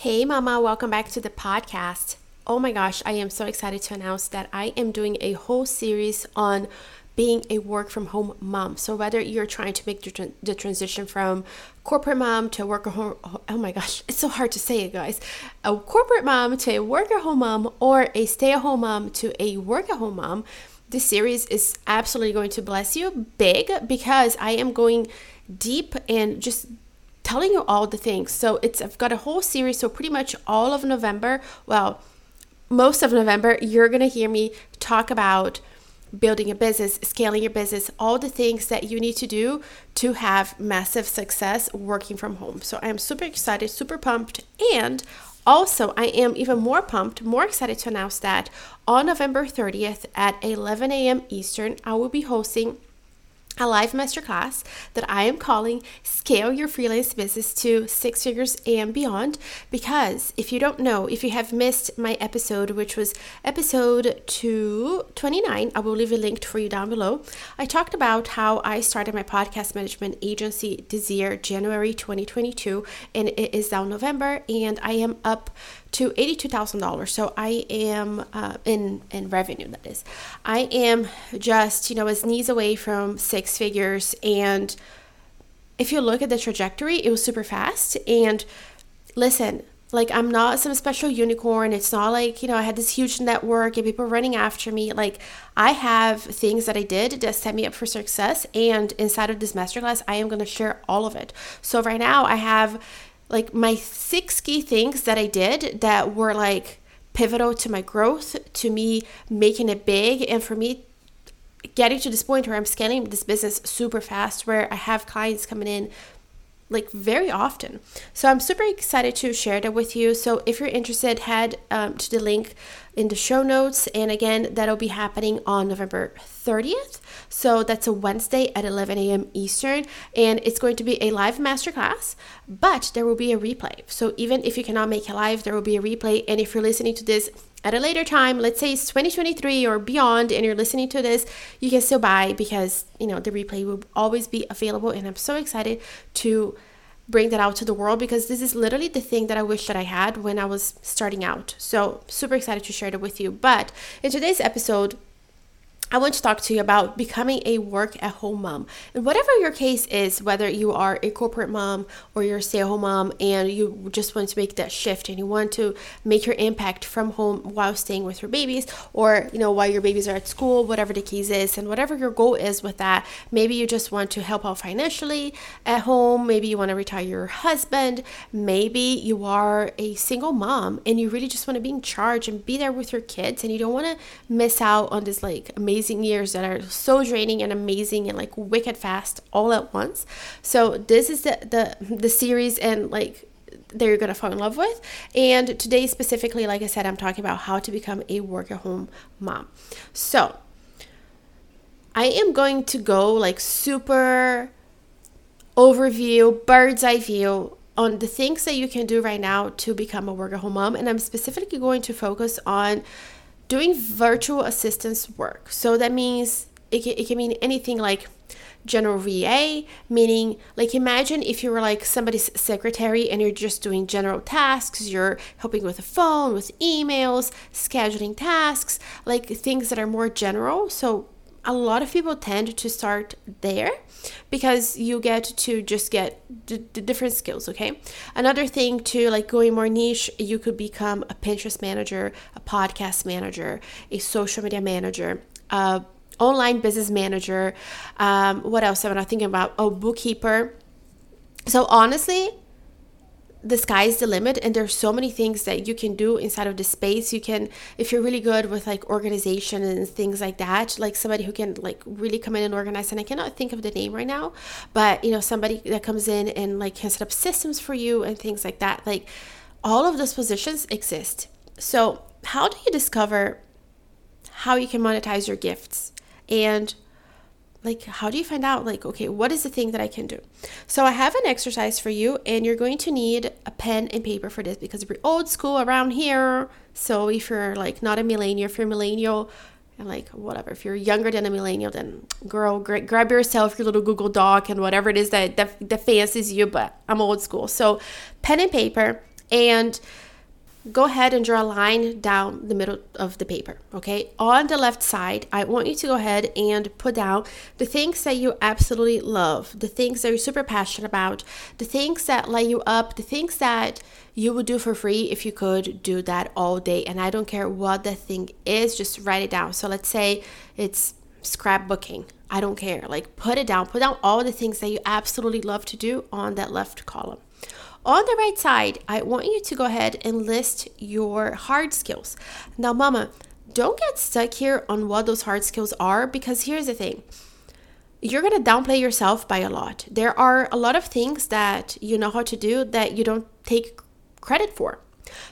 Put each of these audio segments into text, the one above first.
Hey, Mama, welcome back to the podcast. Oh my gosh, I am so excited to announce that I am doing a whole series on being a work from home mom. So, whether you're trying to make the, transition from corporate mom to work at home, oh my gosh, it's so hard to say it, guys. A corporate mom to a work at home mom, or a stay at home mom to a work at home mom, this series is absolutely going to bless you big because I am going deep and just telling you all the things. So it's I've got a whole series. So pretty much all of November, well, most of November, you're gonna hear me talk about building a business, scaling your business, all the things that you need to do to have massive success working from home. So I am super excited, super pumped, and also, I am even more pumped, more excited to announce that on November 30th at 11 a.m. Eastern, I will be hosting a live masterclass that I am calling Scale Your Freelance Business to Six Figures and Beyond. Because if you don't know, if you have missed my episode, which was episode 229, I will leave a link for you down below. I talked about how I started my podcast management agency this year, January 2022, and it is now November, and I am up to $82,000. So I am uh, in in revenue that is. I am just, you know, a sneeze away from six figures and if you look at the trajectory, it was super fast and listen, like I'm not some special unicorn. It's not like, you know, I had this huge network and people running after me. Like I have things that I did that set me up for success and inside of this masterclass, I am going to share all of it. So right now I have like my six key things that I did that were like pivotal to my growth, to me making it big, and for me getting to this point where I'm scaling this business super fast, where I have clients coming in like very often. So I'm super excited to share that with you. So if you're interested, head um, to the link in the show notes. And again, that'll be happening on November 30th. So that's a Wednesday at 11 a.m. Eastern. And it's going to be a live masterclass, but there will be a replay. So even if you cannot make it live, there will be a replay. And if you're listening to this at a later time, let's say it's 2023 or beyond, and you're listening to this, you can still buy because, you know, the replay will always be available. And I'm so excited to bring that out to the world because this is literally the thing that I wish that I had when I was starting out. So, super excited to share that with you. But in today's episode, I want to talk to you about becoming a work at home mom. And whatever your case is, whether you are a corporate mom or you're a stay at home mom and you just want to make that shift and you want to make your impact from home while staying with your babies or, you know, while your babies are at school, whatever the case is, and whatever your goal is with that, maybe you just want to help out financially at home, maybe you want to retire your husband, maybe you are a single mom and you really just want to be in charge and be there with your kids and you don't want to miss out on this like amazing amazing years that are so draining and amazing and like wicked fast all at once. So this is the the, the series and like that you're gonna fall in love with. And today specifically, like I said, I'm talking about how to become a work at home mom. So I am going to go like super overview, bird's eye view on the things that you can do right now to become a work at home mom. And I'm specifically going to focus on doing virtual assistance work. So that means it can, it can mean anything like general VA, meaning like imagine if you were like somebody's secretary and you're just doing general tasks, you're helping with the phone, with emails, scheduling tasks, like things that are more general. So a lot of people tend to start there because you get to just get the different skills okay? Another thing to like going more niche you could become a pinterest manager a podcast manager a social media manager a online business manager um, what else am i thinking about? A bookkeeper. So honestly the sky is the limit and there's so many things that you can do inside of the space. You can if you're really good with like organization and things like that like somebody who can like really come in and organize and i cannot think of the name right now but you know somebody that comes in and like can set up systems for you and things like that like all of those positions exist. So how do you discover how you can monetize your gifts? And like how do you find out like okay what is the thing that i can do? So i have an exercise for you and you're going to need a pen and paper for this because we're old school around here. So if you're like not a millennial if you're a millennial and like whatever if you're younger than a millennial then girl gra- grab yourself your little google doc and whatever it is that that, that fancies you but i'm old school. So pen and paper And go ahead and draw a line down the middle of the paper. Okay. On the left side, I want you to go ahead and put down the things that you absolutely love, the things that you're super passionate about, the things that light you up, the things that you would do for free if you could do that all day. And I don't care what the thing is, just write it down. So let's say it's scrapbooking. I don't care. Like put it down, put down all the things that you absolutely love to do on that left column. On the right side, I want you to go ahead and list your hard skills. Now, mama, don't get stuck here on what those hard skills are because here's the thing you're going to downplay yourself by a lot. There are a lot of things that you know how to do that you don't take credit for.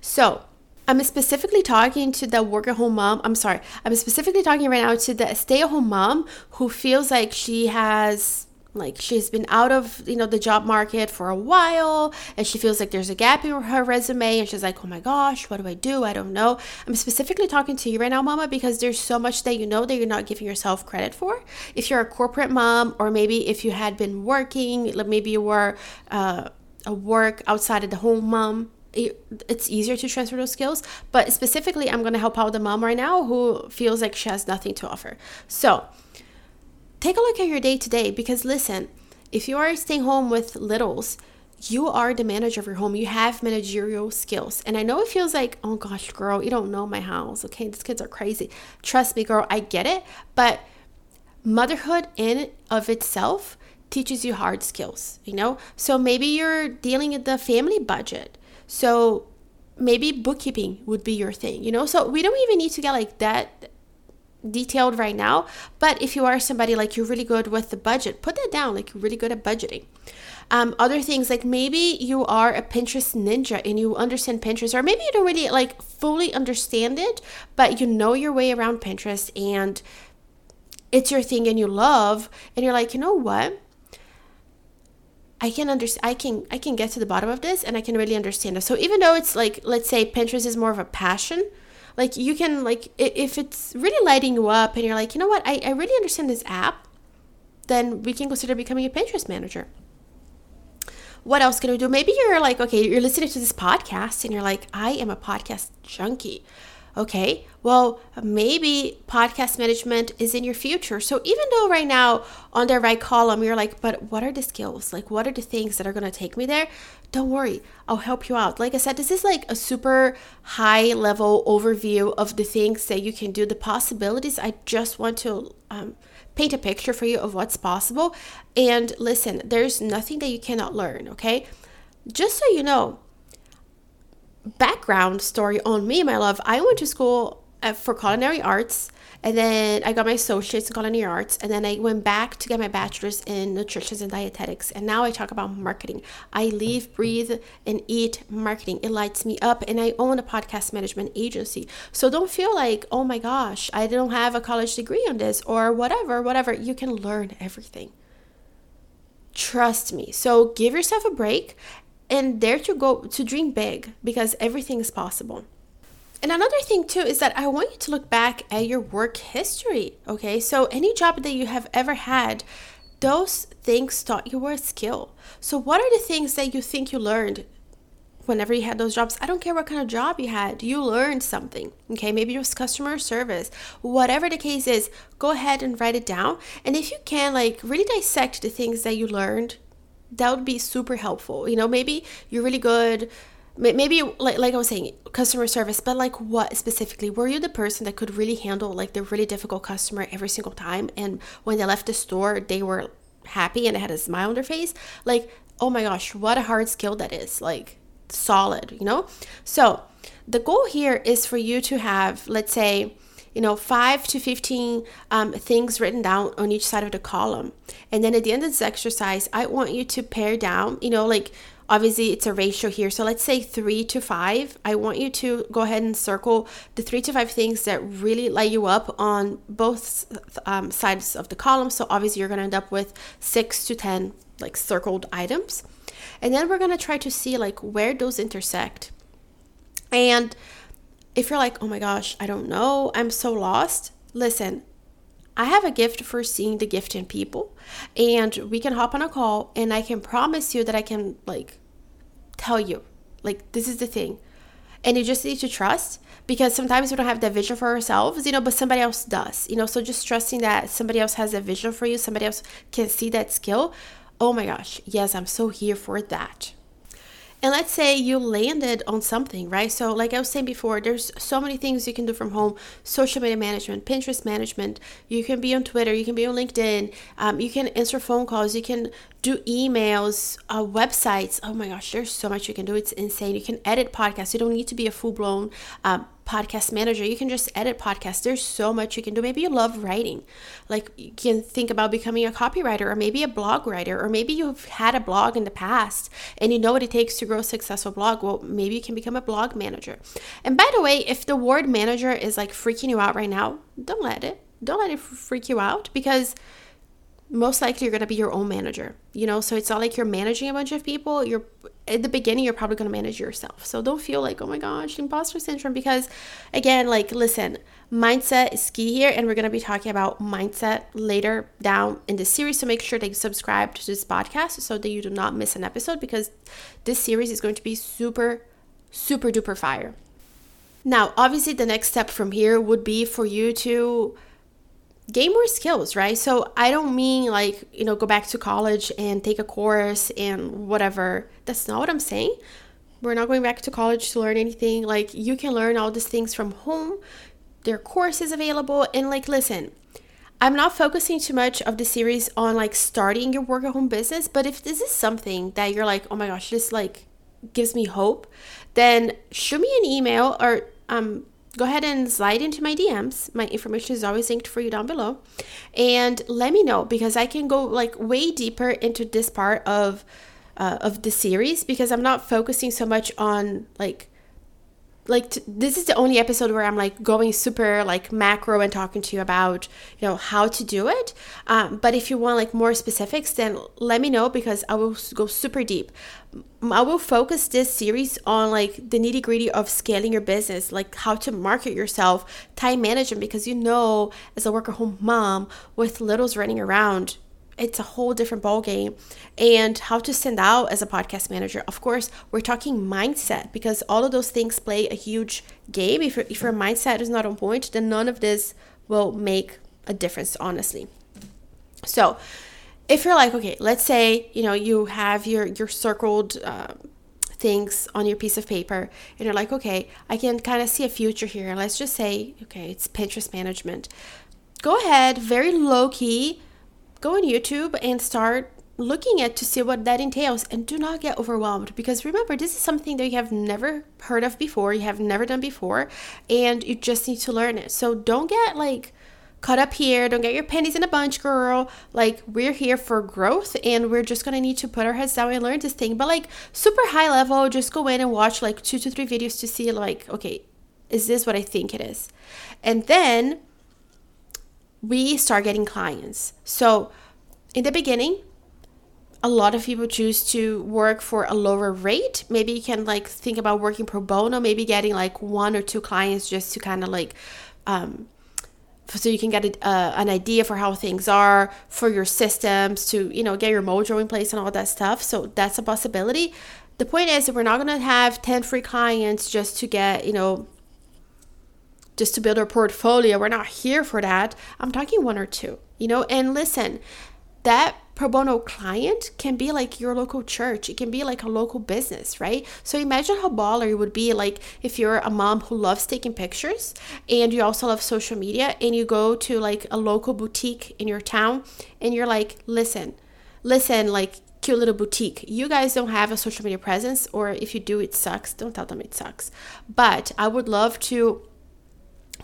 So, I'm specifically talking to the work at home mom. I'm sorry. I'm specifically talking right now to the stay at home mom who feels like she has like she's been out of you know the job market for a while and she feels like there's a gap in her resume and she's like oh my gosh what do i do? I don't know. I'm specifically talking to you right now mama because there's so much that you know that you're not giving yourself credit for. If you're a corporate mom or maybe if you had been working maybe you were uh, a work outside of the home mom it's easier to transfer those skills. But specifically i'm going to help out the mom right now who feels like she has nothing to offer. So take a look at your day today because listen, if you are staying home with littles, you are the manager of your home. You have managerial skills. And I know it feels like, oh gosh, girl, you don't know my house. Okay, these kids are crazy. Trust me, girl, I get it. But motherhood in of itself teaches you hard skills, you know? So maybe you're dealing with the family budget. So maybe bookkeeping would be your thing, you know? So we don't even need to get like that detailed right now, but if you are somebody like you're really good with the budget, put that down like you're really good at budgeting. Um, other things like maybe you are a Pinterest ninja and you understand Pinterest, or maybe you don't really like fully understand it, but you know your way around Pinterest and it's your thing and you love, and you're like, you know what? I can understand I can I can get to the bottom of this and I can really understand it. So even though it's like let's say Pinterest is more of a passion, like you can like if it's really lighting you up and you're like you know what I, I really understand this app then we can consider becoming a pinterest manager what else can we do maybe you're like okay you're listening to this podcast and you're like i am a podcast junkie Okay, well, maybe podcast management is in your future. So even though right now on the right column, you're like, but what are the skills? Like, what are the things that are going to take me there? Don't worry, I'll help you out. Like I said, this is like a super high level overview of the things that you can do, the possibilities. I just want to um, paint a picture for you of what's possible. And listen, there's nothing that you cannot learn, okay? Just so you know, background story on me, my love, I went to school for culinary arts and then I got my associates in culinary arts and then I went back to get my bachelor's in nutrition and dietetics and now I talk about marketing. I live, breathe and eat marketing. It lights me up and I own a podcast management agency. So don't feel like, "Oh my gosh, I don't have a college degree on this or whatever, whatever. You can learn everything." Trust me. So give yourself a break and dare to go to dream big because everything is possible. And another thing too is that I want you to look back at your work history. Okay, so any job that you have ever had, those things taught you a skill. So, what are the things that you think you learned whenever you had those jobs? I don't care what kind of job you had, you learned something. Okay, maybe it was customer service, whatever the case is, go ahead and write it down. And if you can, like, really dissect the things that you learned that would be super helpful. You know, maybe you're really good. Maybe like like I was saying, customer service, but like what specifically? Were you the person that could really handle like the really difficult customer every single time, and when they left the store, they were happy and they had a smile on their face? Like, oh my gosh, what a hard skill that is! Like, solid, you know. So the goal here is for you to have, let's say, you know, five to 15 um, things written down on each side of the column. And then at the end of this exercise, I want you to pare down, you know, like obviously it's a ratio here. So let's say three to five. I want you to go ahead and circle the three to five things that really light you up on both um, sides of the column. So obviously you're going to end up with six to 10 like circled items. And then we're going to try to see like where those intersect. And if you're like, oh my gosh, I don't know, I'm so lost, listen, I have a gift for seeing the gift in people, and we can hop on a call, and I can promise you that I can like tell you Like, this is the thing. And you just need to trust because sometimes we don't have that vision for ourselves, you know, but somebody else does, you know. So just trusting that somebody else has a vision for you, somebody else can see that skill. Oh my gosh, yes, I'm so here for that. And let's say you landed on something, right? So, like I was saying before, there's so many things you can do from home social media management, Pinterest management. You can be on Twitter, you can be on LinkedIn, um, you can answer phone calls, you can do emails, uh, websites. Oh my gosh, there's so much you can do. It's insane. You can edit podcasts. You don't need to be a full blown um, podcast manager. You can just edit podcasts. There's so much you can do. Maybe you love writing. Like you can think about becoming a copywriter or maybe a blog writer, or maybe you've had a blog in the past and you know what it takes to grow a successful blog. Well, maybe you can become a blog manager. And by the way, if the word manager is like freaking you out right now, don't let it. Don't let it freak you out because most likely you're going to be your own manager you know? So it's not like you're managing a bunch of people you're at the beginning you're probably going to manage yourself. So don't feel like oh my gosh imposter syndrome because again like listen mindset is key here and we're going to be talking about mindset later down in the series so make sure that you subscribe to this podcast so that you do not miss an episode because this series is going to be super super duper fire. Now obviously the next step from here would be for you to gain more skills, right? So I don't mean like, you know, go back to college and take a course and whatever. That's not what I'm saying. We're not going back to college to learn anything. Like you can learn all these things from home. There are courses available and like listen, I'm not focusing too much of the series on like starting your work at home business, but if this is something that you're like, "Oh my gosh, this like gives me hope," then shoot me an email or um go ahead and slide into my DMs. My information is always linked for you down below. And let me know because I can go like way deeper into this part of uh, of the series because I'm not focusing so much on like like t- this is the only episode where i'm like going super like macro and talking to you about you know how to do it. Um, but if you want like more specifics then let me know because i will go super deep. I will focus this series on like the nitty gritty of scaling your business like how to market yourself time management because you know as a worker home mom with littles running around it's a whole different ball game and how to stand out as a podcast manager of course we're talking mindset because all of those things play a huge game. If, if your mindset is not on point then none of this will make a difference honestly. So if you're like okay let's say you know you have your your circled uh, things on your piece of paper and you're like okay i can kind of see a future here. Let's just say okay it's pinterest management. Go ahead very low key go on YouTube and start looking at to see what that entails and do not get overwhelmed because remember this is something that you have never heard of before you have never done before and you just need to learn it. So don't get like caught up here don't get your pennies in a bunch girl. Like we're here for growth and we're just gonna need to put our heads down and learn this thing. But like super high level just go in and watch like two to three videos to see like okay is this what i think it is? And then we start getting clients. So, in the beginning, a lot of people choose to work for a lower rate. Maybe you can like think about working pro bono, maybe getting like one or two clients just to kind of like um, so you can get a, uh, an idea for how things are for your systems to you know get your mojo in place and all that stuff so that's a possibility the point is that we're not going to have 10 free clients just to get you know just to build our portfolio. We're not here for that. I'm talking one or two, you know, and listen, that pro bono client can be like your local church. It can be like a local business, right? So imagine how baller it would be like if you're a mom who loves taking pictures and you also love social media and you go to like a local boutique in your town and you're like, listen, listen, like cute little boutique. You guys don't have a social media presence, or if you do, it sucks. Don't tell them it sucks. But I would love to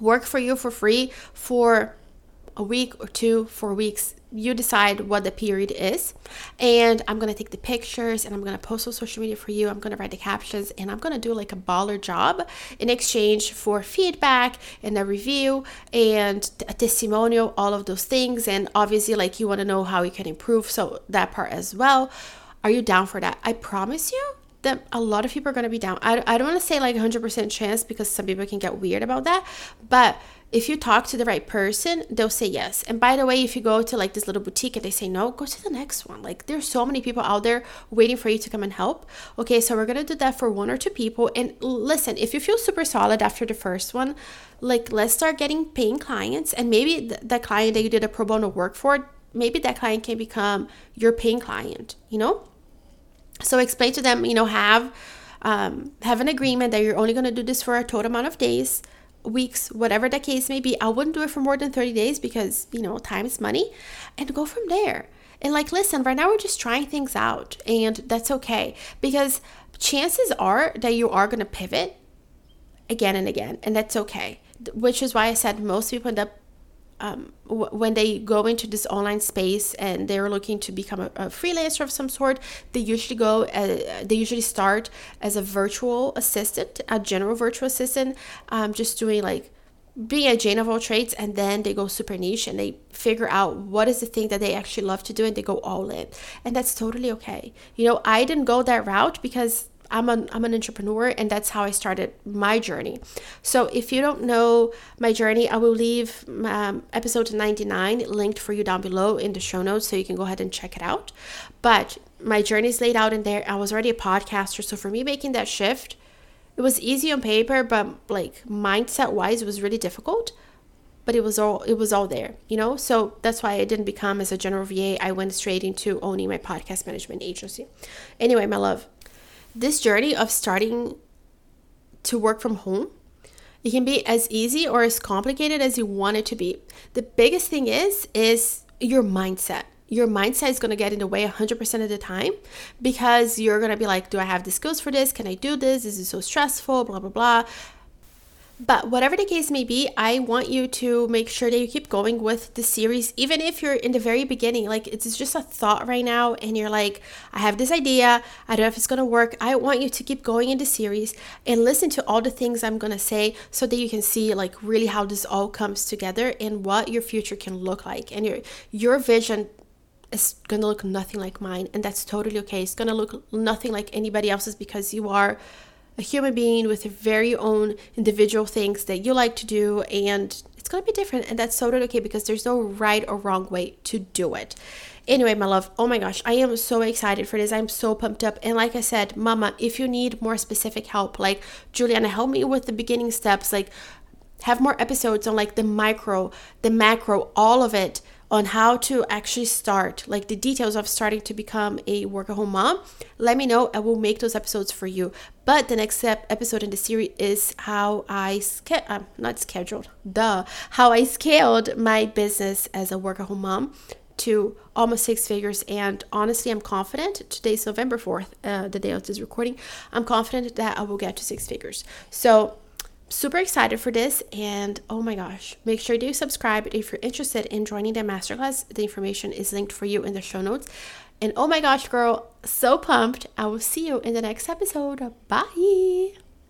work for you for free for a week or two, four weeks. You decide what the period is. And I'm going to take the pictures and I'm going to post on social media for you. I'm going to write the captions and I'm going to do like a baller job in exchange for feedback and a review and a testimonial, all of those things. And obviously, like you want to know how you can improve. So, that part as well. Are you down for that? I promise you, them, a lot of people are going to be down. I, I don't want to say like 100% chance because some people can get weird about that. But if you talk to the right person, they'll say yes. And by the way, if you go to like this little boutique and they say no, go to the next one. Like there's so many people out there waiting for you to come and help. Okay, so we're gonna do that for one or two people. And listen, if you feel super solid after the first one, like let's start getting paying clients. And maybe th- that client that you did a pro bono work for, maybe that client can become your paying client, you know? So explain to them, you know, have um, have an agreement that you're only gonna do this for a total amount of days weeks, whatever the case may be. I wouldn't do it for more than 30 days because, you know, time is money and go from there. And like, listen, right now we're just trying things out and that's okay because chances are that you are going to pivot again and again and that's okay. Which is why I said most people end up um, w- when they go into this online space and they're looking to become a, a freelancer of some sort, they usually go, uh, they usually start as a virtual assistant, a general virtual assistant, um, just doing like being a Jane of all trades, and then they go super niche and they figure out what is the thing that they actually love to do and they go all in. And that's totally okay. You know, I didn't go that route because I'm an I'm an entrepreneur and that's how I started my journey. So if you don't know my journey, I will leave um, episode 99 linked for you down below in the show notes so you can go ahead and check it out. But my journey is laid out in there. I was already a podcaster, so for me making that shift, it was easy on paper, but like mindset wise, it was really difficult. But it was all it was all there, you know. So that's why I didn't become as a general VA. I went straight into owning my podcast management agency. Anyway, my love, this journey of starting to work from home it can be as easy or as complicated as you want it to be. The biggest thing is is your mindset. Your mindset is going to get in the way 100% of the time because you're going to be like do i have the skills for this? Can i do this? This is so stressful blah blah blah but whatever the case may be, I want you to make sure that you keep going with the series, even if you're in the very beginning. Like it's just a thought right now, and you're like, I have this idea, I don't know if it's gonna work. I want you to keep going in the series and listen to all the things I'm gonna say so that you can see like really how this all comes together and what your future can look like. And your your vision is gonna look nothing like mine, and that's totally okay. It's gonna look nothing like anybody else's because you are a human being with very own individual things that you like to do and it's going to be different and that's totally okay because there's no right or wrong way to do it. Anyway my love oh my gosh i am so excited for this. I'm so pumped up. And like i said mama if you need more specific help like juliana help me with the beginning steps like have more episodes on like the micro the macro all of it on how to actually start, like the details of starting to become a work at home mom, let me know. I will make those episodes for you. But the next episode in the series is how I ske- uh, not scheduled, the how I scaled my business as a work at home mom to almost six figures. And honestly, I'm confident. Today's November 4th, uh, the day of this recording. I'm confident that I will get to six figures. So super excited for this and oh my gosh make sure you do subscribe if you're interested in joining the masterclass. The information is linked for you in the show notes. And oh my gosh girl so pumped. I will see you in the next episode. Bye